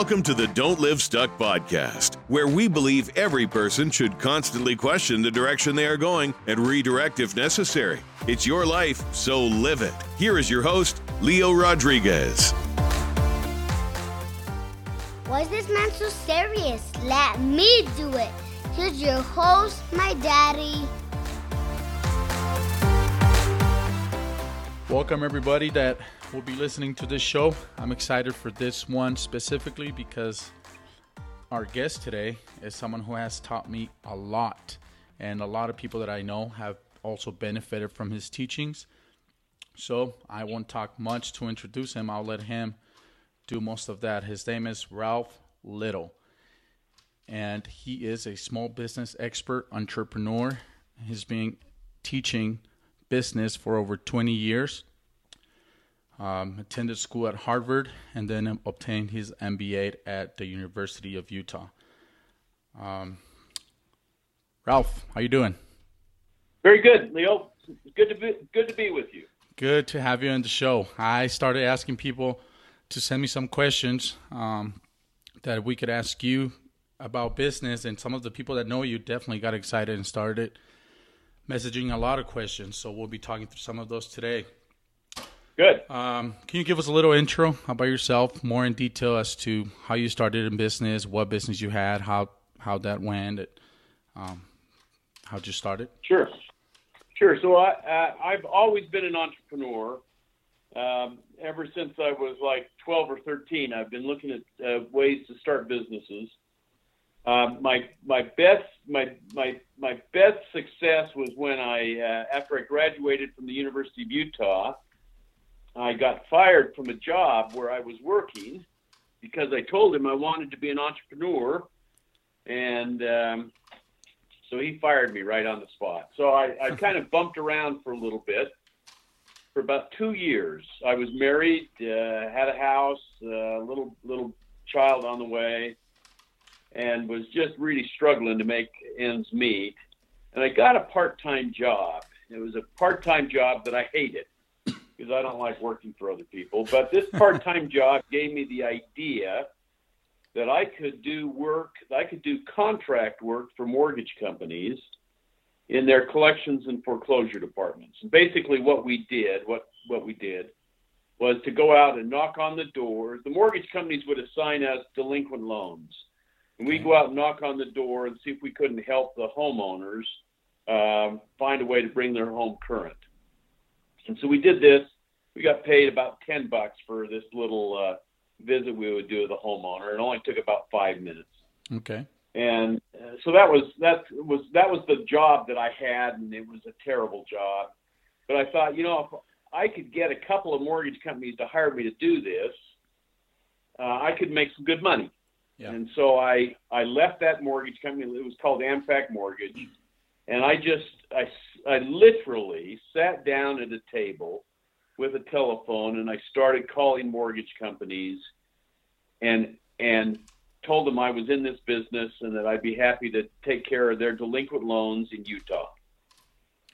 Welcome to the Don't Live Stuck podcast, where we believe every person should constantly question the direction they are going and redirect if necessary. It's your life, so live it. Here is your host, Leo Rodriguez. Why is this man so serious? Let me do it. Here's your host, my daddy. Welcome, everybody that will be listening to this show. I'm excited for this one specifically because our guest today is someone who has taught me a lot, and a lot of people that I know have also benefited from his teachings. So I won't talk much to introduce him. I'll let him do most of that. His name is Ralph Little, and he is a small business expert entrepreneur. He's been teaching business for over 20 years. Um, attended school at Harvard and then obtained his MBA at the University of Utah. Um, Ralph, how you doing? Very good, Leo. Good to be good to be with you. Good to have you on the show. I started asking people to send me some questions um, that we could ask you about business, and some of the people that know you definitely got excited and started messaging a lot of questions. So we'll be talking through some of those today. Good. Um, can you give us a little intro about yourself, more in detail as to how you started in business, what business you had, how how that went, um, how you started? Sure, sure. So I uh, I've always been an entrepreneur. Um, ever since I was like 12 or 13, I've been looking at uh, ways to start businesses. Um, my my best my my my best success was when I uh, after I graduated from the University of Utah, I got fired from a job where I was working because I told him I wanted to be an entrepreneur, and um, so he fired me right on the spot. So I, I kind of bumped around for a little bit. For about two years, I was married, uh, had a house, a uh, little little child on the way, and was just really struggling to make ends meet. And I got a part-time job. It was a part-time job that I hated because I don't like working for other people. But this part-time job gave me the idea that I could do work, I could do contract work for mortgage companies in their collections and foreclosure departments. And basically, what we did, what what we did, was to go out and knock on the doors. The mortgage companies would assign us delinquent loans and we'd go out and knock on the door and see if we couldn't help the homeowners um, find a way to bring their home current. And so we did this. We got paid about ten bucks for this little uh, visit we would do with the homeowner. It only took about five minutes. Okay. And uh, so that was that was that was the job that I had, and it was a terrible job. But I thought, you know, if I could get a couple of mortgage companies to hire me to do this, uh, I could make some good money. Yeah. And so I I left that mortgage company. It was called Amfac Mortgage, and I just I I literally sat down at a table with a telephone and I started calling mortgage companies and and told them I was in this business and that I'd be happy to take care of their delinquent loans in Utah.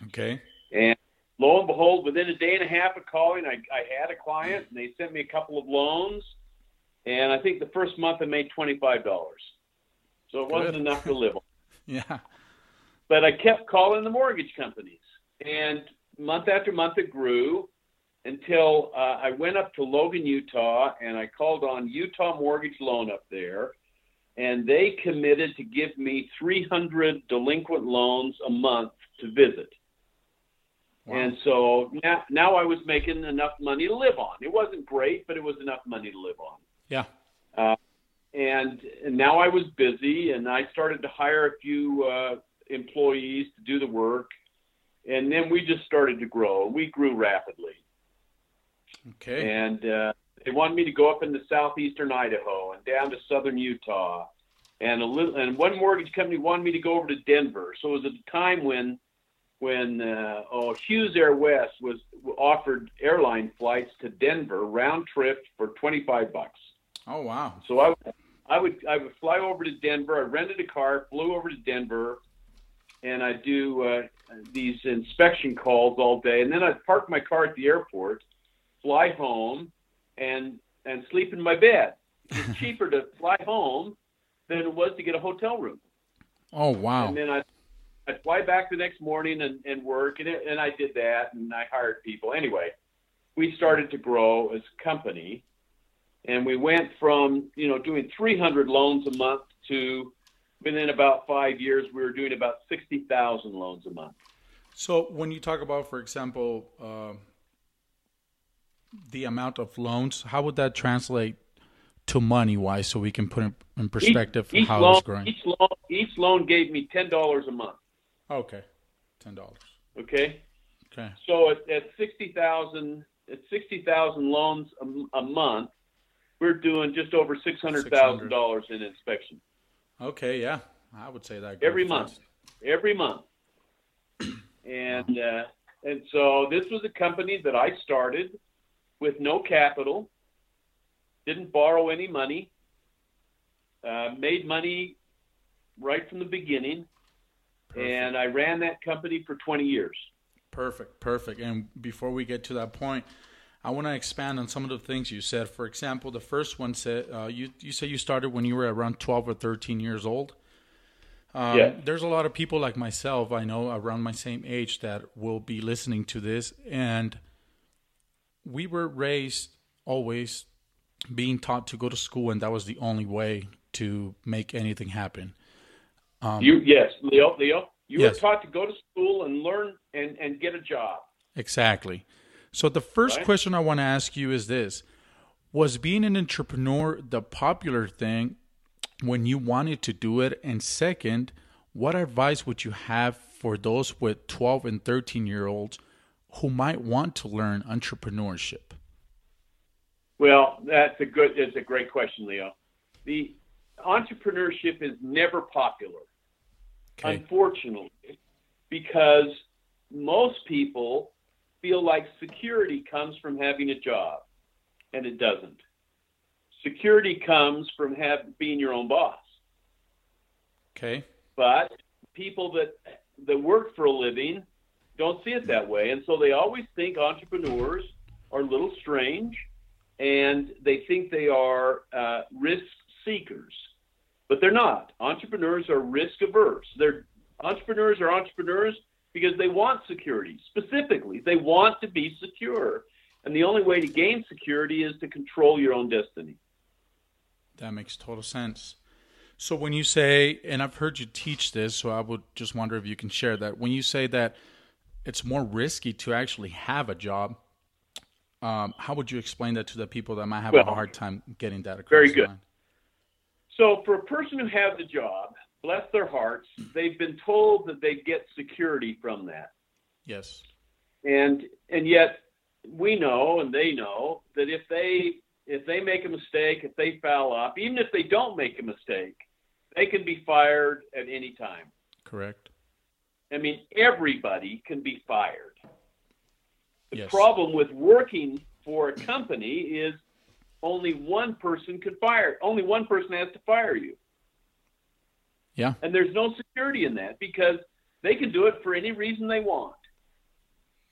Okay. And lo and behold, within a day and a half of calling, I, I had a client and they sent me a couple of loans and I think the first month I made twenty five dollars, so it wasn't enough to live on. yeah, but I kept calling the mortgage companies, and month after month it grew until uh, I went up to Logan, Utah, and I called on Utah Mortgage Loan up there, and they committed to give me 300 delinquent loans a month to visit. Wow. And so now, now I was making enough money to live on. It wasn't great, but it was enough money to live on. Yeah. Uh, and, and now I was busy, and I started to hire a few uh, employees to do the work, and then we just started to grow. We grew rapidly. Okay. And uh, they wanted me to go up into southeastern Idaho and down to southern Utah, and a little, and one mortgage company wanted me to go over to Denver. So it was at a time when when uh, oh, Hughes Air West was offered airline flights to Denver round trip for 25 bucks. Oh wow! So I, I would I would fly over to Denver. I rented a car, flew over to Denver, and I do uh, these inspection calls all day, and then I'd park my car at the airport, fly home, and and sleep in my bed. It's cheaper to fly home than it was to get a hotel room. Oh wow! And then I I'd fly back the next morning and, and work, and it, and I did that, and I hired people. Anyway, we started to grow as a company, and we went from you know doing 300 loans a month to within about five years we were doing about 60,000 loans a month. So when you talk about, for example, uh, the amount of loans, how would that translate to money wise, so we can put in perspective each, each how loan, it's growing? Each loan, each loan gave me ten dollars a month. Okay, ten dollars. Okay. Okay. So at, at sixty thousand, at sixty thousand loans a, a, month, we're doing just over six hundred thousand dollars in inspection. Okay, yeah, I would say that every month, every month, and uh, and so this was a company that I started with no capital, didn't borrow any money, uh, made money right from the beginning, perfect. and I ran that company for 20 years. Perfect, perfect. And before we get to that point, I want to expand on some of the things you said. For example, the first one said uh, you you said you started when you were around 12 or 13 years old. Um, yeah. There's a lot of people like myself, I know, around my same age that will be listening to this, and we were raised always being taught to go to school, and that was the only way to make anything happen. Um, you yes, Leo, Leo, you yes. were taught to go to school and learn and and get a job. Exactly. So the first right? question I want to ask you is this: Was being an entrepreneur the popular thing when you wanted to do it? And second, what advice would you have for those with 12 and 13 year olds who might want to learn entrepreneurship? Well, that's a good. that's a great question, Leo. The entrepreneurship is never popular, okay. unfortunately, because most people feel like security comes from having a job, and it doesn't. Security comes from have, being your own boss. Okay. But people that that work for a living don't see it that way, and so they always think entrepreneurs are a little strange, and they think they are uh, risk seekers, but they're not. Entrepreneurs are risk averse. They're entrepreneurs are entrepreneurs because they want security. Specifically, they want to be secure, and the only way to gain security is to control your own destiny. That makes total sense. So when you say, and I've heard you teach this, so I would just wonder if you can share that. When you say that it's more risky to actually have a job. Um, how would you explain that to the people that might have well, a hard time getting that across? Very good. So, for a person who has a job, bless their hearts, they've been told that they get security from that. Yes. And and yet we know and they know that if they if they make a mistake, if they foul up, even if they don't make a mistake, they can be fired at any time. Correct. I mean, everybody can be fired. The yes. problem with working for a company is only one person can fire. Only one person has to fire you. Yeah. And there's no security in that because they can do it for any reason they want.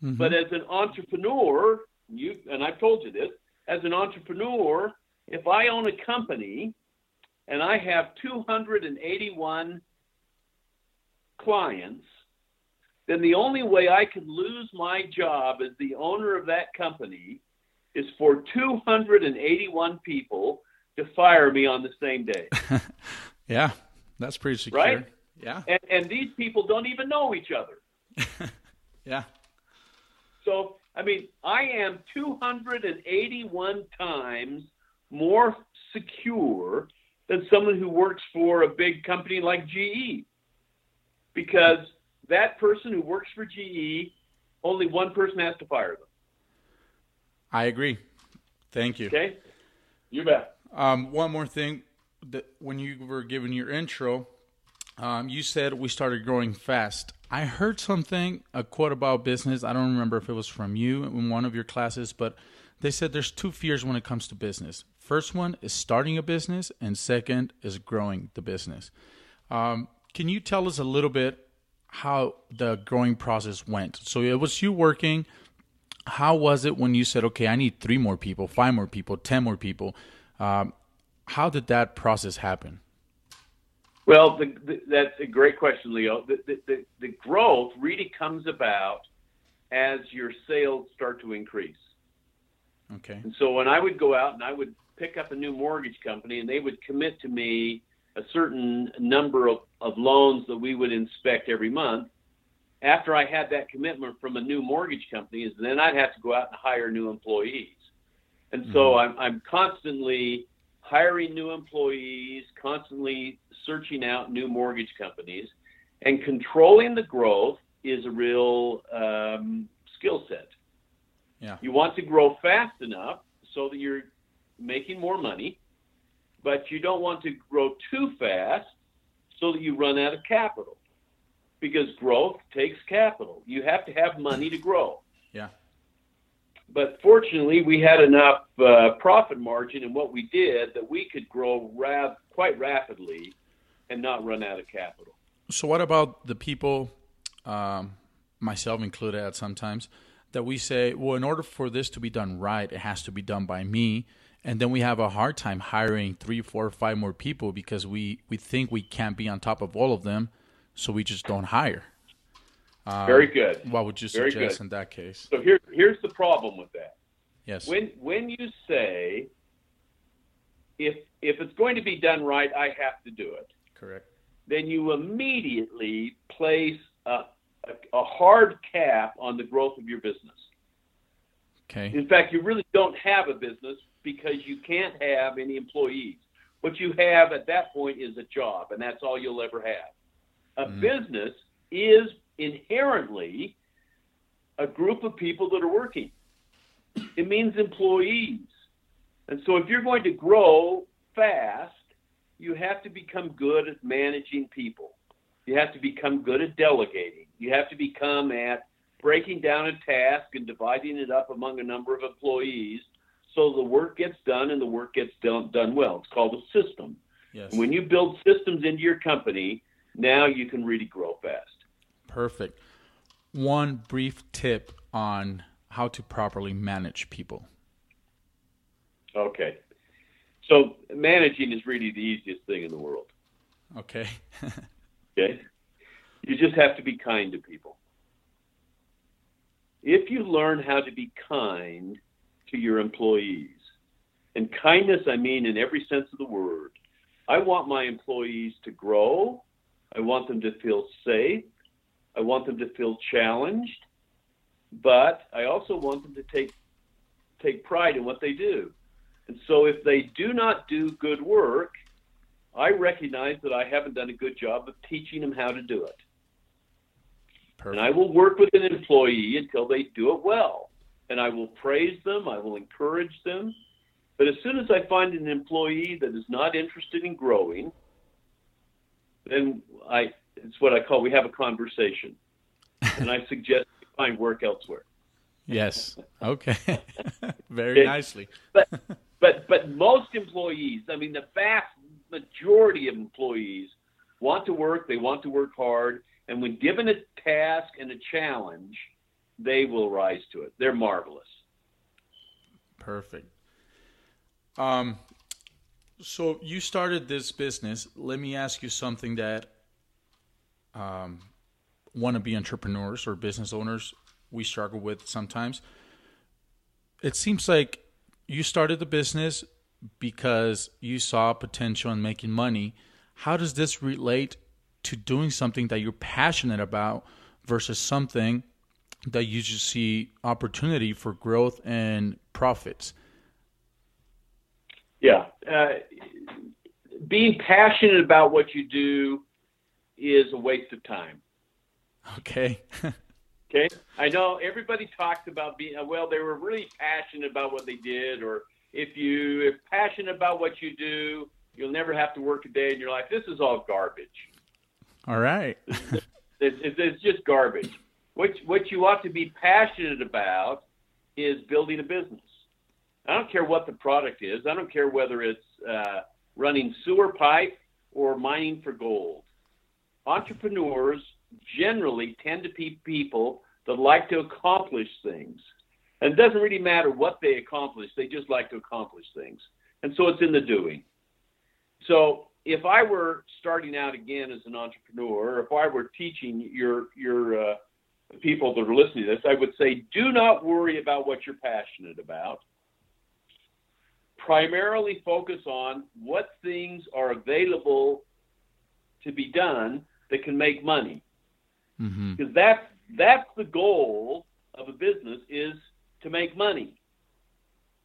Mm-hmm. But as an entrepreneur, you and I've told you this, as an entrepreneur, if I own a company and I have 281 clients then the only way I could lose my job as the owner of that company is for 281 people to fire me on the same day. yeah, that's pretty secure. Right? Yeah. And, and these people don't even know each other. yeah. So, I mean, I am 281 times more secure than someone who works for a big company like GE because that person who works for GE, only one person has to fire them. I agree. Thank you. Okay. You bet. Um, one more thing that when you were giving your intro, um, you said we started growing fast. I heard something, a quote about business. I don't remember if it was from you in one of your classes, but they said there's two fears when it comes to business. First one is starting a business, and second is growing the business. Um, can you tell us a little bit how the growing process went. So it was you working. How was it when you said, okay, I need three more people, five more people, 10 more people? Um, how did that process happen? Well, the, the, that's a great question, Leo. The, the, the, growth really comes about as your sales start to increase. Okay. And so when I would go out and I would pick up a new mortgage company and they would commit to me a certain number of, of loans that we would inspect every month, after I had that commitment from a new mortgage company, is then I'd have to go out and hire new employees. And so mm-hmm. I'm, I'm constantly hiring new employees, constantly searching out new mortgage companies, and controlling the growth is a real um, skill set. Yeah. You want to grow fast enough so that you're making more money, but you don't want to grow too fast so that you run out of capital. Because growth takes capital. You have to have money to grow. Yeah but fortunately, we had enough uh, profit margin in what we did that we could grow quite rapidly and not run out of capital. So, what about the people, um, myself included, at sometimes that we say, well, in order for this to be done right, it has to be done by me, and then we have a hard time hiring three, four, five more people because we we think we can't be on top of all of them, so we just don't hire. Um, Very good. What would you Very suggest good. in that case? So here, here's the problem with that. Yes. When when you say if if it's going to be done right, I have to do it. Correct. Then you immediately place a, a, a hard cap on the growth of your business. Okay. In fact, you really don't have a business because you can't have any employees. What you have at that point is a job, and that's all you'll ever have. A mm. business is inherently a group of people that are working. It means employees. And so if you're going to grow fast, you have to become good at managing people. You have to become good at delegating. You have to become at breaking down a task and dividing it up among a number of employees so the work gets done and the work gets done, done well. It's called a system. Yes. when you build systems into your company, now you can really grow fast. Perfect. One brief tip on how to properly manage people. Okay. So managing is really the easiest thing in the world. Okay. okay. You just have to be kind to people. If you learn how to be kind to your employees, and kindness I mean in every sense of the word, I want my employees to grow. I want them to feel safe. I want them to feel challenged, but I also want them to take take pride in what they do. And so if they do not do good work, I recognize that I haven't done a good job of teaching them how to do it. Perfect. And I will work with an employee until they do it well. And I will praise them, I will encourage them. But as soon as I find an employee that is not interested in growing, then I it's what I call we have a conversation, and I suggest you find work elsewhere. Yes. Okay. Very okay. nicely. but but but most employees, I mean, the vast majority of employees want to work. They want to work hard, and when given a task and a challenge, they will rise to it. They're marvelous. Perfect. Um, so you started this business. Let me ask you something that um, want to be entrepreneurs or business owners we struggle with sometimes. It seems like you started the business because you saw potential in making money. How does this relate to doing something that you're passionate about versus something that you just see opportunity for growth and profits? Yeah. Uh, being passionate about what you do is a waste of time. Okay. okay. I know everybody talks about being well. They were really passionate about what they did, or if you if passionate about what you do, you'll never have to work a day in your life. This is all garbage. All right. it's, it's, it's just garbage. What what you ought to be passionate about is building a business. I don't care what the product is. I don't care whether it's uh, running sewer pipe or mining for gold entrepreneurs generally tend to be people that like to accomplish things. And it doesn't really matter what they accomplish, they just like to accomplish things. And so it's in the doing. So if I were starting out again as an entrepreneur, or if I were teaching your your uh, people that are listening to this, I would say, do not worry about what you're passionate about. Primarily focus on what things are available to be done that can make money, Mm-hmm. because that's that's the goal of a business is to make money.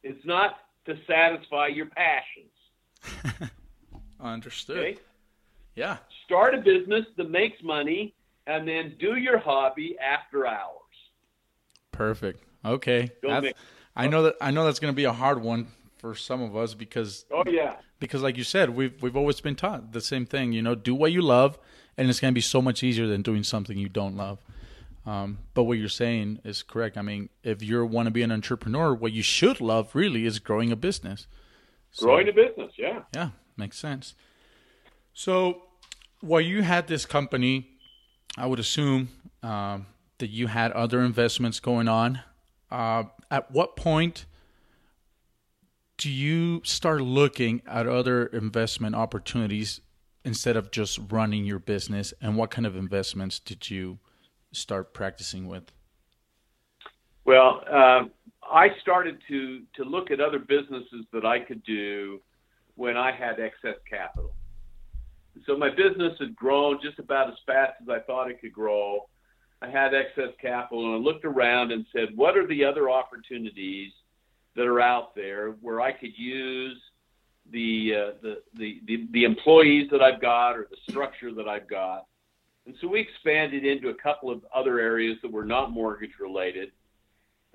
It's not to satisfy your passions. Understood. Okay. Yeah. start a business that makes money and then do your hobby after hours. Perfect. Okay. Go That's- make- I know that I know that's going to be a hard one for some of us because Oh yeah. because like you said, we've we've always been taught the same thing. You know, do what you love, and it's going to be so much easier than doing something you don't love. Um, but what you're saying is correct. I mean, if you want to be an entrepreneur, what you should love really is growing a business. So- Growing a business, yeah. Yeah, makes sense. So, while you had this company, I would assume um, that you had other investments going on. Uh, at what point do you start looking at other investment opportunities instead of just running your business? And what kind of investments did you start practicing with? Well, um, I started to to look at other businesses that I could do when I had excess capital. So my business had grown just about as fast as I thought it could grow. I had excess capital, and I looked around and said, "What are the other opportunities that are out there where I could use the uh, the, the the the employees that I've got or the structure that I've got?" And so we expanded into a couple of other areas that were not mortgage related.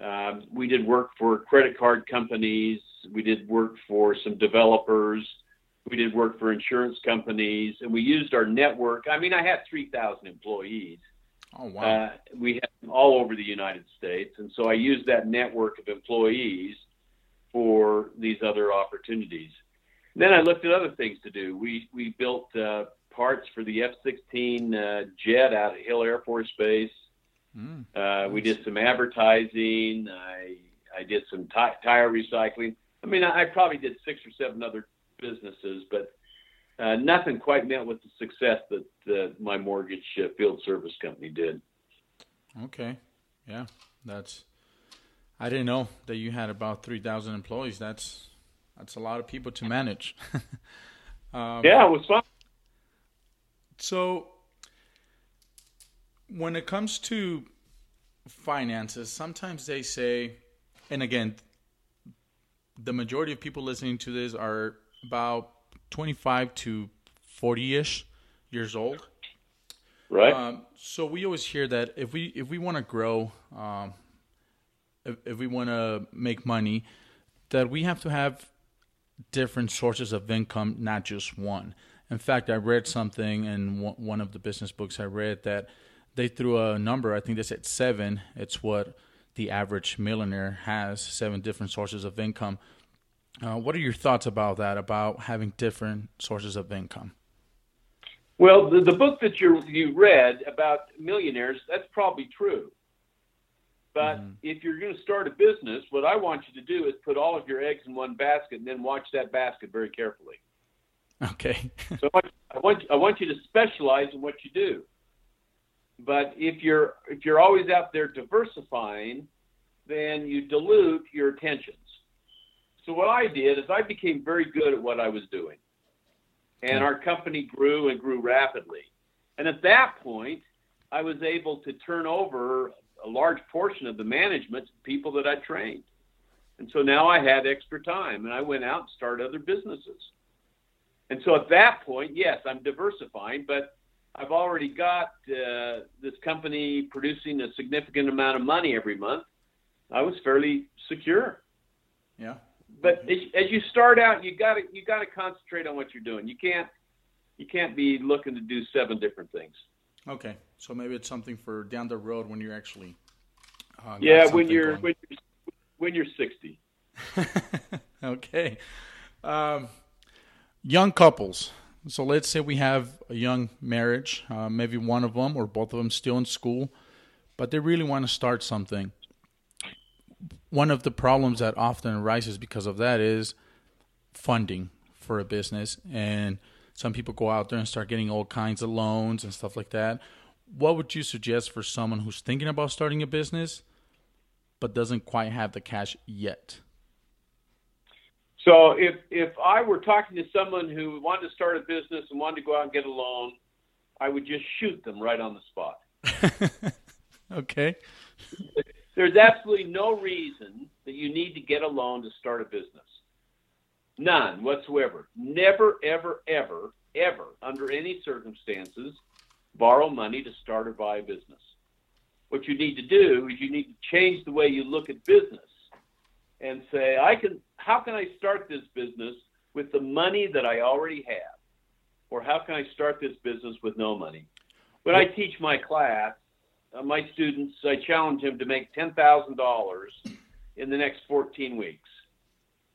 Um, we did work for credit card companies. We did work for some developers. We did work for insurance companies, and we used our network. I mean, I had 3,000 employees. Oh wow! Uh, we had them all over the United States, and so I used that network of employees for these other opportunities. Then I looked at other things to do. We we built uh, parts for the F-16 uh, jet out at Hill Air Force Base. Mm. Uh, we did some advertising. I I did some ti- tire recycling. I mean, I, I probably did six or seven other businesses, but uh, nothing quite met with the success that uh, my mortgage uh, field service company did. Okay, yeah, that's. I didn't know that you had about three thousand employees. That's that's a lot of people to manage. um, Yeah, it was fun. So, when it comes to finances, sometimes they say, and again, the majority of people listening to this are about 25 to 40 ish years old. Right. Um, so we always hear that if we if we want to grow, um, if, if we want to make money, that we have to have different sources of income, not just one. In fact, I read something in one of the business books I read that they threw a number. I think they said seven. It's what the average millionaire has: seven different sources of income. Uh, what are your thoughts about that? About having different sources of income? Well, the, the book that you you read about millionaires, that's probably true. But mm-hmm. if you're going to start a business, what I want you to do is put all of your eggs in one basket and then watch that basket very carefully. Okay. So I want, I want I want you to specialize in what you do. But if you're if you're always out there diversifying, then you dilute your attentions. So what I did is I became very good at what I was doing. And our company grew and grew rapidly. And at that point, I was able to turn over a large portion of the management people that I trained. And so now I had extra time and I went out and started other businesses. And so at that point, yes, I'm diversifying, but I've already got uh, this company producing a significant amount of money every month. I was fairly secure. Yeah. But as, as you start out, you got to you got to concentrate on what you're doing. You can't you can't be looking to do seven different things. Okay, so maybe it's something for down the road when you're actually. Uh, Yeah, when you're going. when you're when you're 60. okay. Um, young couples. So let's say we have a young marriage, uh, maybe one of them or both of them still in school, but they really want to start something. One of the problems that often arises because of that is funding, for a business, and some people go out there and start getting all kinds of loans and stuff like that. What would you suggest for someone who's thinking about starting a business but doesn't quite have the cash yet? So if if I were talking to someone who wanted to start a business and wanted to go out and get a loan, I would just shoot them right on the spot. okay. There's absolutely no reason that you need to get a loan to start a business. None whatsoever. Never, ever, ever, ever, under any circumstances, borrow money to start or buy a business. What you need to do is you need to change the way you look at business and say, I can how can I start this business with the money that I already have? Or how can I start this business with no money? When I teach my class, uh, my students, I challenge them to make $10,000 in the next 14 weeks.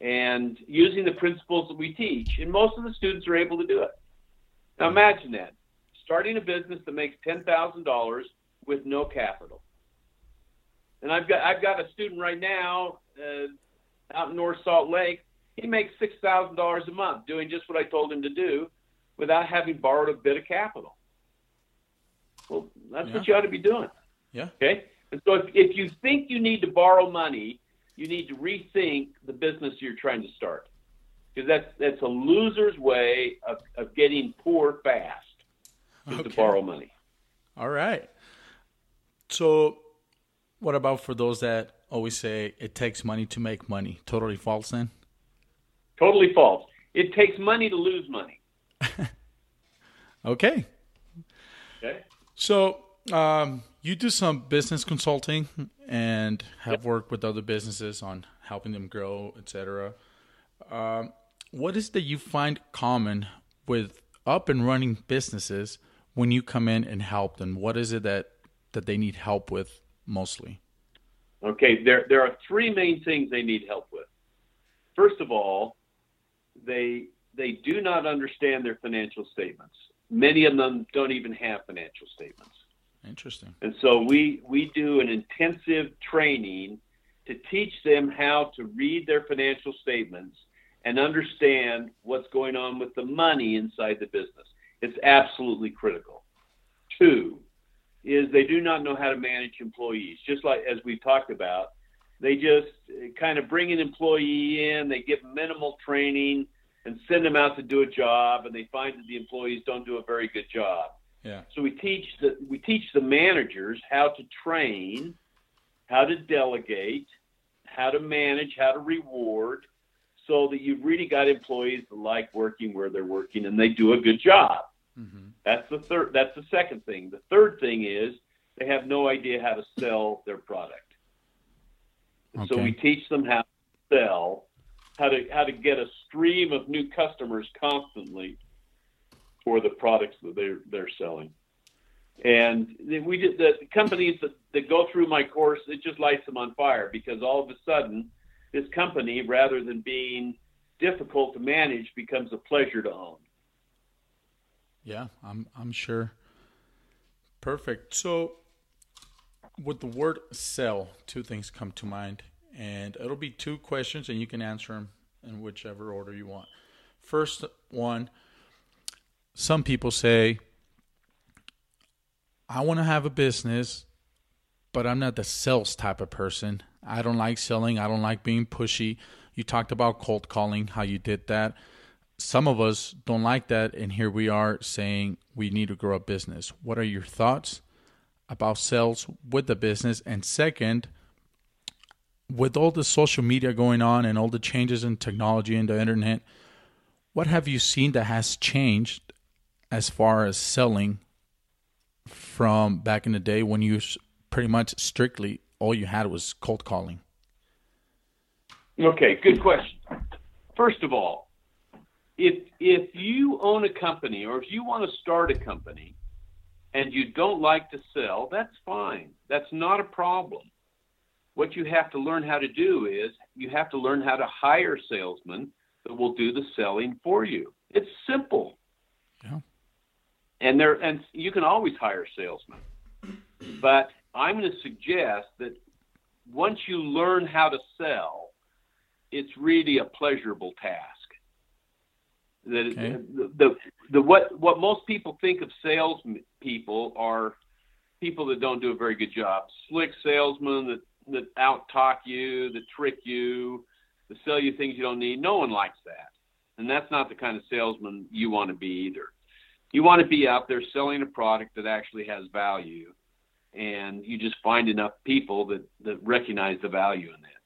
And using the principles that we teach, and most of the students are able to do it. Now imagine that starting a business that makes $10,000 with no capital. And I've got I've got a student right now uh, out in North Salt Lake. He makes six thousand dollars a month doing just what I told him to do, without having borrowed a bit of capital. Well, that's yeah. what you ought to be doing. Yeah. Okay. And so if, if you think you need to borrow money, you need to rethink the business you're trying to start, because that's that's a loser's way of, of getting poor fast. Okay. To borrow money. All right. So what about for those that always say it takes money to make money? Totally false then? Totally false. It takes money to lose money. okay. Okay. So um, you do some business consulting and have worked with other businesses on helping them grow, etc. Um, what is that you find common with up and running businesses when you come in and help them? What is it that that they need help with mostly? Okay, there there are three main things they need help with. First of all, they they do not understand their financial statements. Many of them don't even have financial statements. Interesting. And so we we do an intensive training to teach them how to read their financial statements and understand what's going on with the money inside the business. It's absolutely critical. Two, is they do not know how to manage employees. Just like as we talked about, they just kind of bring an employee in, they give minimal training and send them out to do a job, and they find that the employees don't do a very good job. Yeah. So we teach the we teach the managers how to train, how to delegate, how to manage, how to reward, so that you've really got employees that like working where they're working and they do a good job. Mm-hmm. That's the third. That's the second thing. The third thing is they have no idea how to sell their product. Okay. So we teach them how to sell, how to how to get a stream of new customers constantly for the products that they're they're selling. And we did the companies that, that go through my course, it just lights them on fire because all of a sudden, this company, rather than being difficult to manage, becomes a pleasure to own. Yeah, I'm I'm sure. Perfect. So with the word sell, two things come to mind and it'll be two questions and you can answer them in whichever order you want. First one, some people say I want to have a business, but I'm not the sales type of person. I don't like selling. I don't like being pushy. You talked about cold calling, how you did that some of us don't like that, and here we are saying we need to grow a business. What are your thoughts about sales with the business? And second, with all the social media going on and all the changes in technology and the internet, what have you seen that has changed as far as selling from back in the day when you pretty much strictly all you had was cold calling? Okay, good question. First of all, if if you own a company or if you want to start a company and you don't like to sell, that's fine. That's not a problem. What you have to learn how to do is you have to learn how to hire salesmen that will do the selling for you. It's simple. Yeah. And there and you can always hire salesmen. But I'm going to suggest that once you learn how to sell, it's really a pleasurable task That Okay. the, the the what what most people think of sales people are people that don't do a very good job. Slick salesmen that that out talk you, that trick you, that sell you things you don't need. No one likes that, and that's not the kind of salesman you want to be either. You want to be out there selling a product that actually has value, and you just find enough people that that recognize the value in that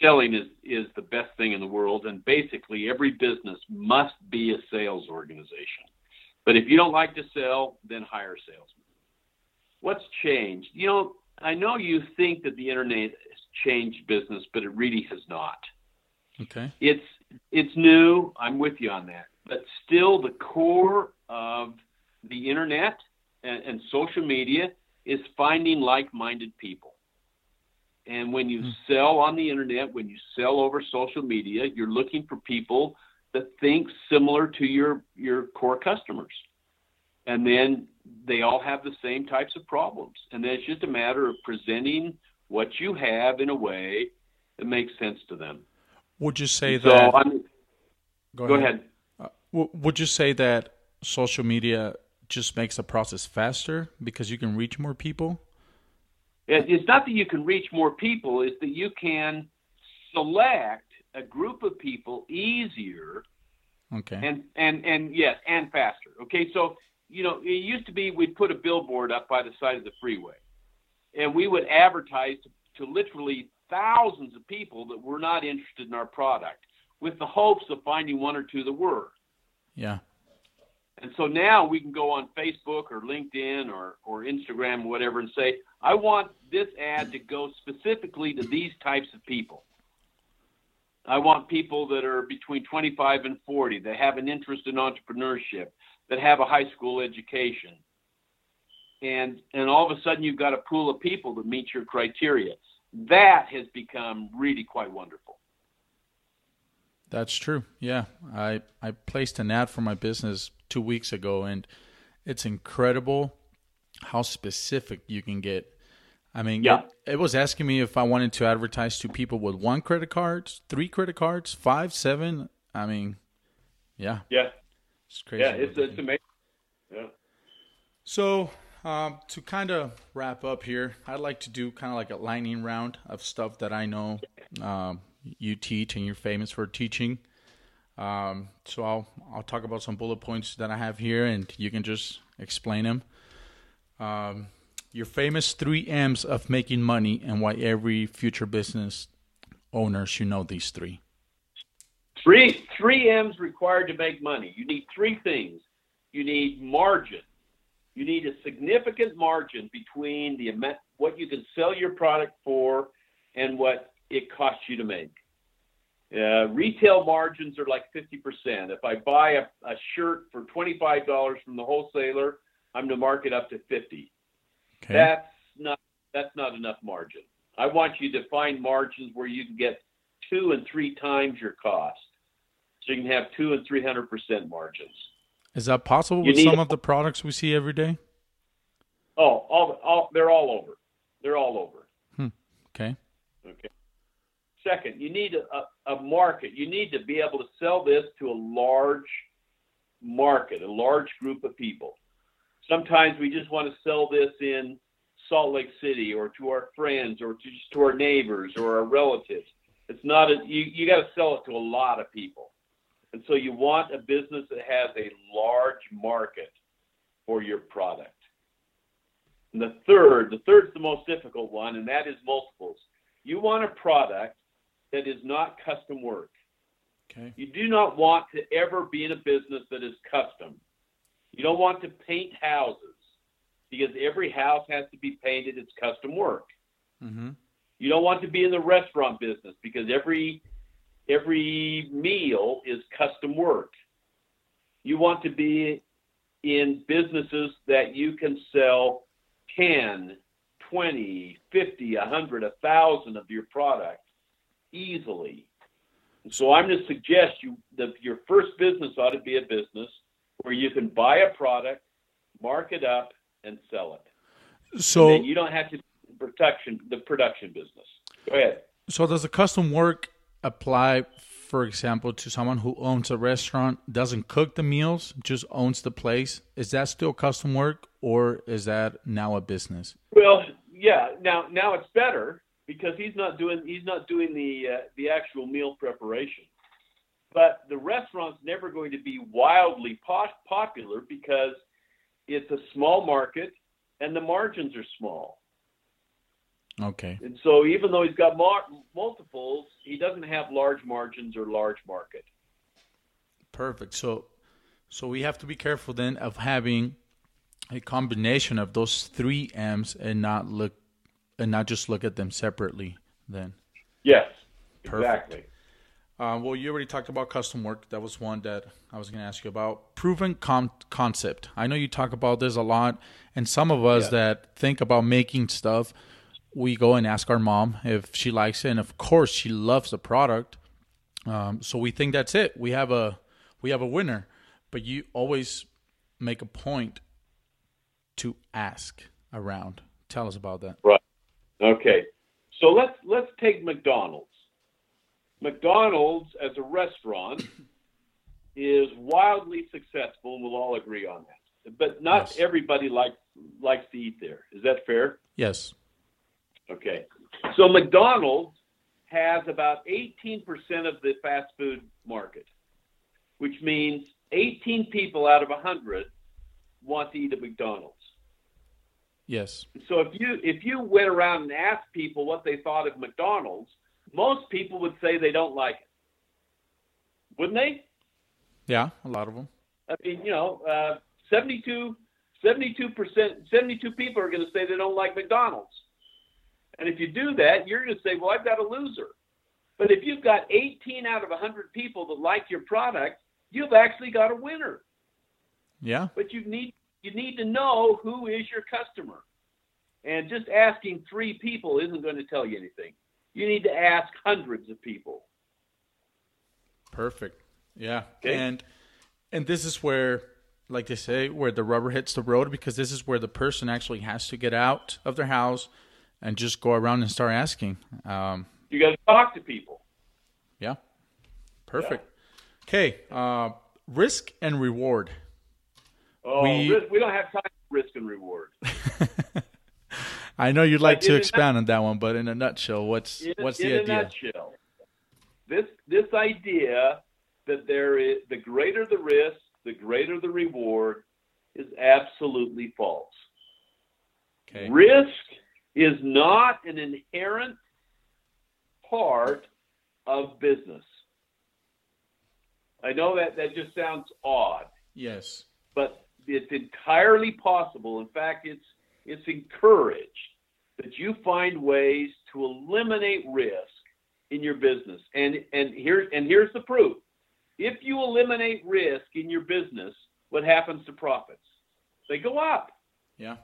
selling is is the best thing in the world and basically every business must be a sales organization. But if you don't like to sell then hire salesmen what's changed? You know i know you think that the internet has changed business but it really has not. Okay. it's it's new. I'm with you on that. But still the core of the internet and, and social media is finding like-minded people and when you sell on the internet, when you sell over social media, you're looking for people that think similar to your your core customers. And then they all have the same types of problems. And then it's just a matter of presenting what you have in a way that makes sense to them. Would you say So that? I'm, go ahead. Uh, w- would you say that social media just makes the process faster because you can reach more people? It- It's not that you can reach more people, it's that you can select a group of people easier Okay. and and and yes, and faster. Okay, so you know, it used to be we'd put a billboard up by the side of the freeway, and we would advertise to, to literally thousands of people that were not interested in our product, with the hopes of finding one or two that were. yeah. And so now we can go on Facebook or LinkedIn or, or Instagram or whatever and say, I want this ad to go specifically to these types of people. I want people that are between 25 and 40 that have an interest in entrepreneurship, that have a high school education. And and all of a sudden you've got a pool of people that meet your criteria. That has become really quite wonderful. That's true. Yeah, I I placed an ad for my business two weeks ago, and it's incredible how specific you can get. I mean, Yeah. it, it was asking me if I wanted to advertise to people with one credit card, three credit cards, five, seven. I mean, yeah, Yeah. it's crazy. Yeah, it's it's amazing. Yeah. So, um, to kind of wrap up here, I'd like to do kind of like a lightning round of stuff that I know um, you teach and you're famous for teaching. Um, so I'll I'll talk about some bullet points that I have here, and you can just explain them. Um, your famous three M's of making money, and why every future business owner should know these three. Three three M's required to make money. You need three things. You need margin. You need a significant margin between the amount what you can sell your product for and what it costs you to make. Uh, retail margins are like 50%. If I buy a, a shirt for $25 from the wholesaler, I'm to mark it up to 50. Okay. That's not that's not enough margin. I want you to find margins where you can get two and three times your cost, so you can have two and three hundred percent margins. Is that possible You with some of the products we see every day? Oh, all, all they're all over. They're all over. Okay. Okay. Second, you need a, a market. You need to be able to sell this to a large market, a large group of people. Sometimes we just want to sell this in Salt Lake City or to our friends or to just to our neighbors or our relatives. It's not a you, you got to sell it to a lot of people. And so you want a business that has a large market for your product. And the third, the third's the most difficult one, and that is multiples. You want a product that is not custom work. Okay. You do not want to ever be in a business that is custom. You don't want to paint houses because every house has to be painted. It's custom work. Mm-hmm. You don't want to be in the restaurant business because every every meal is custom work. You want to be in businesses that you can sell 10, 20, 50, 100, 1,000 of your product easily. So I'm going to suggest you that your first business ought to be a business where you can buy a product, mark it up, and sell it. So you don't have to production the production business. Go ahead. So does the custom work apply for example, to someone who owns a restaurant, doesn't cook the meals, just owns the place, is that still custom work or is that now a business? Well, yeah. Now, now it's better because he's not doing he's not doing the uh, the actual meal preparation. But the restaurant's never going to be wildly po- popular because it's a small market and the margins are small. Okay. And so even though he's got mar- multiples, he doesn't have large margins or large market. Perfect. So so we have to be careful then of having a combination of those three M's and not look and not just look at them separately then. Yes. Perfect. Exactly. Uh, well, you already talked about custom work. That was one that I was going to ask you about. Proven com- concept. I know you talk about this a lot, and some of us Yeah. that think about making stuff, we go and ask our mom if she likes it, and of course she loves the product. Um, so we think that's it. We have a we have a winner, but you always make a point to ask around. Tell us about that. Right. Okay. So let's let's take McDonald's. McDonald's as a restaurant is wildly successful, and we'll all agree on that. But not Yes. everybody likes likes to eat there. Is that fair? Yes. Okay. So McDonald's has about 18% of the fast food market, which means 18 people out of 100 want to eat at McDonald's. Yes. So if you if you went around and asked people what they thought of McDonald's, most people would say they don't like it. Wouldn't they? Yeah. A lot of them. I mean, you know, uh, 72 percent, 72 people are going to say they don't like McDonald's. And if you do that, you're going to say, "Well, I've got a loser." But if you've got 18 out of 100 people that like your product, you've actually got a winner. Yeah. But you need you need to know who is your customer. And just asking three people isn't going to tell you anything. You need to ask hundreds of people. Perfect. Yeah. Okay. And and this is where like they say where the rubber hits the road because this is where the person actually has to get out of their house and just go around and start asking. Um, You got to talk to people. yeah. Perfect. Okay. Uh, risk and reward. Oh, We- risk, we don't have time for risk and reward. I know you'd like Like, to expand on that one, but in a nutshell, what's In, what's in the a idea? nutshell, this this idea that there is the greater the risk, the greater the reward, is absolutely false. Okay. Risk is not an inherent part of business. I know that that just sounds odd, Yes. but it's entirely possible. In fact, it's it's encouraged that you find ways to eliminate risk in your business. And and here and here's the proof. If you eliminate risk in your business, what happens to profits? They go up. Yeah.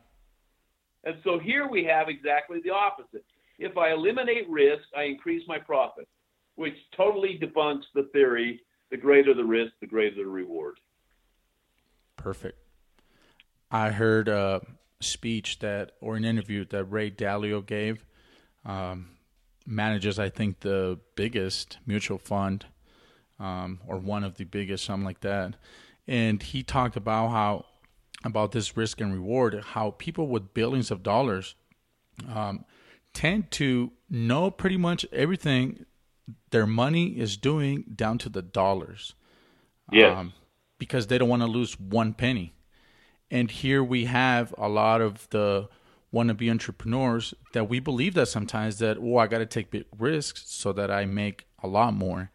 And so here we have exactly the opposite. If I eliminate risk, I increase my profit, which totally debunks the theory the greater the risk, the greater the reward. Perfect. I heard a speech that, or an interview that Ray Dalio gave. Um, manages, I think, the biggest mutual fund, um, or one of the biggest, something like that. And he talked about how, about this risk and reward, how people with billions of dollars um, tend to know pretty much everything their money is doing down to the dollars Yes. um, because they don't want to lose one penny. And here we have a lot of the wannabe entrepreneurs that we believe that sometimes that oh I got to take big risks so that I make a lot more.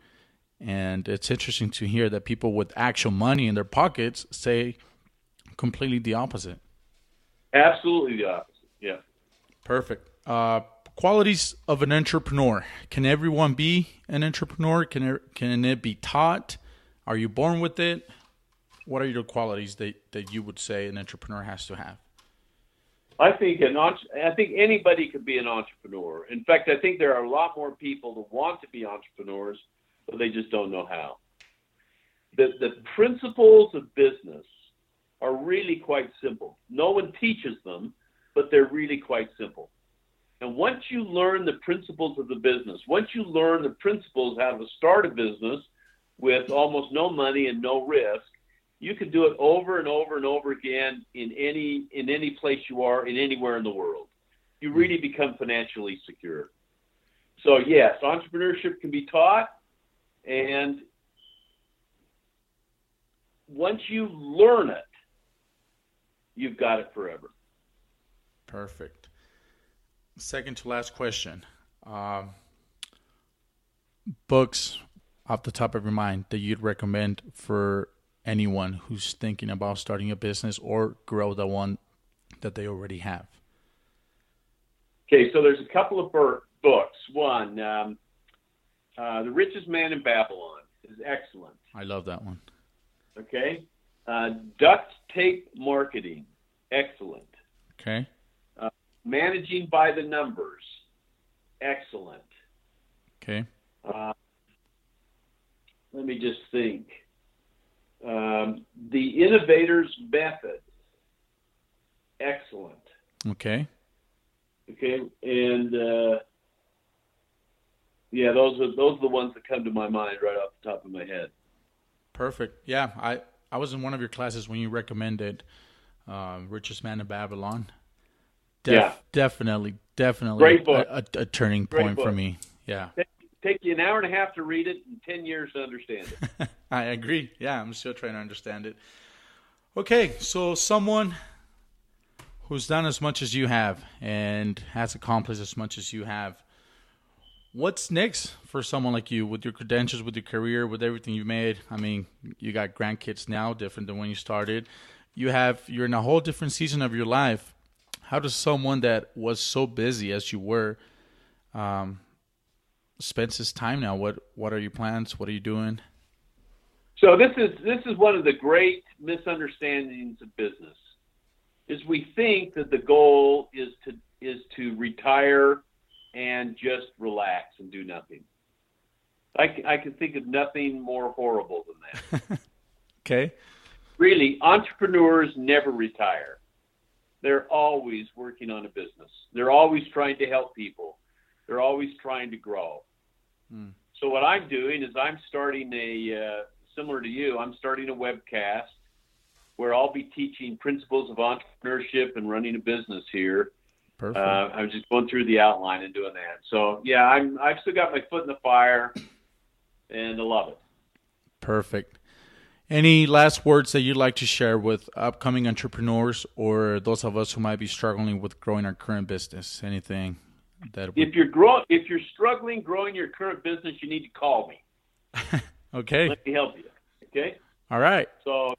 And it's interesting to hear that people with actual money in their pockets say completely the opposite. Absolutely the opposite. Yeah. Perfect. Uh, qualities of an entrepreneur. Can everyone be an entrepreneur? Can it, can it be taught? Are you born with it? What are your qualities that, that you would say an entrepreneur has to have? I think an I think anybody could be an entrepreneur. In fact, I think there are a lot more people that want to be entrepreneurs, but they just don't know how. The the principles of business are really quite simple. No one teaches them, but they're really quite simple. And once you learn the principles of the business, once you learn the principles how to start a business with almost no money and no risk, you can do it over and over and over again in any in any place you are in anywhere in the world. You really become financially secure. So yes, entrepreneurship can be taught and once you learn it, you've got it forever. Perfect. Second to last question. Um, books off the top of your mind that you'd recommend for anyone who's thinking about starting a business or grow the one that they already have? Okay, so there's a couple of books. One, um, uh, The Richest Man in Babylon is excellent. I love that one. Okay. Uh, duct tape marketing, excellent. Okay. Uh, managing by the numbers, excellent. Okay. Uh, let me just think. Um, the innovator's method, excellent. Okay. Okay, and uh, yeah, those are those are the ones that come to my mind right off the top of my head. Perfect. Yeah, I I was in one of your classes when you recommended uh, "Richest Man in Babylon." Def- yeah, definitely, definitely, great book, a, a, a turning point for me. Yeah, take, you an hour and a half to read it and ten years to understand it. I agree. Yeah, I'm still trying to understand it. Okay, so someone who's done as much as you have and has accomplished as much as you have What's next for someone like you with your credentials, with your career, with everything you've made? I mean, you got grandkids now, different than when you started. You have you're in a whole different season of your life. How does someone that was so busy as you were um, spends his time now? What what are your plans? What are you doing? So this is this is one of the great misunderstandings of business. Is we think that the goal is to is to retire and just relax and do nothing. I, I can think of nothing more horrible than that. okay. Really, entrepreneurs never retire. They're always working on a business. They're always trying to help people. They're always trying to grow. Hmm. So what I'm doing is I'm starting a uh, similar to you. I'm starting a webcast where I'll be teaching principles of entrepreneurship and running a business here Perfect. Uh, I was just going through the outline and doing that. So yeah, I'm I've still got my foot in the fire, and I love it. Perfect. Any last words that you'd like to share with upcoming entrepreneurs or those of us who might be struggling with growing our current business? Anything that if you're grow if you're struggling growing your current business, you need to call me. okay. Let me help you. Okay. All right. So,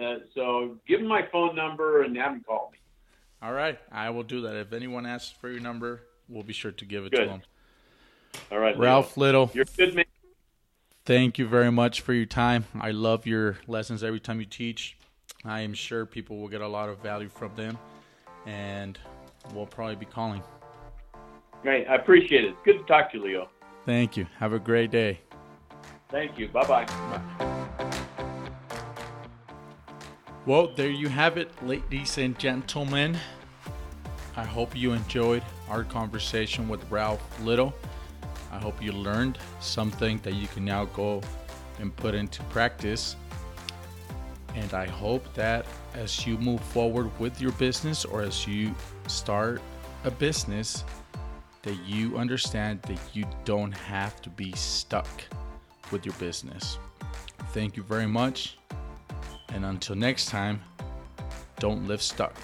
uh, so give them my phone number and have them call me. All right, I will do that. If anyone asks for your number, we'll be sure to give it good. to them. All right, Ralph Little. You're good man. Thank you very much for your time. I love your lessons every time you teach. I am sure people will get a lot of value from them, and we'll probably be calling. Great, I appreciate it. Good to talk to you, Leo. Thank you. Have a great day. Thank you. Bye-bye. Bye. Well, there you have it, ladies and gentlemen. I hope you enjoyed our conversation with Ralph Little. I hope you learned something that you can now go and put into practice. And I hope that as you move forward with your business or as you start a business, that you understand that you don't have to be stuck with your business. Thank you very much. And until next time, don't live stuck.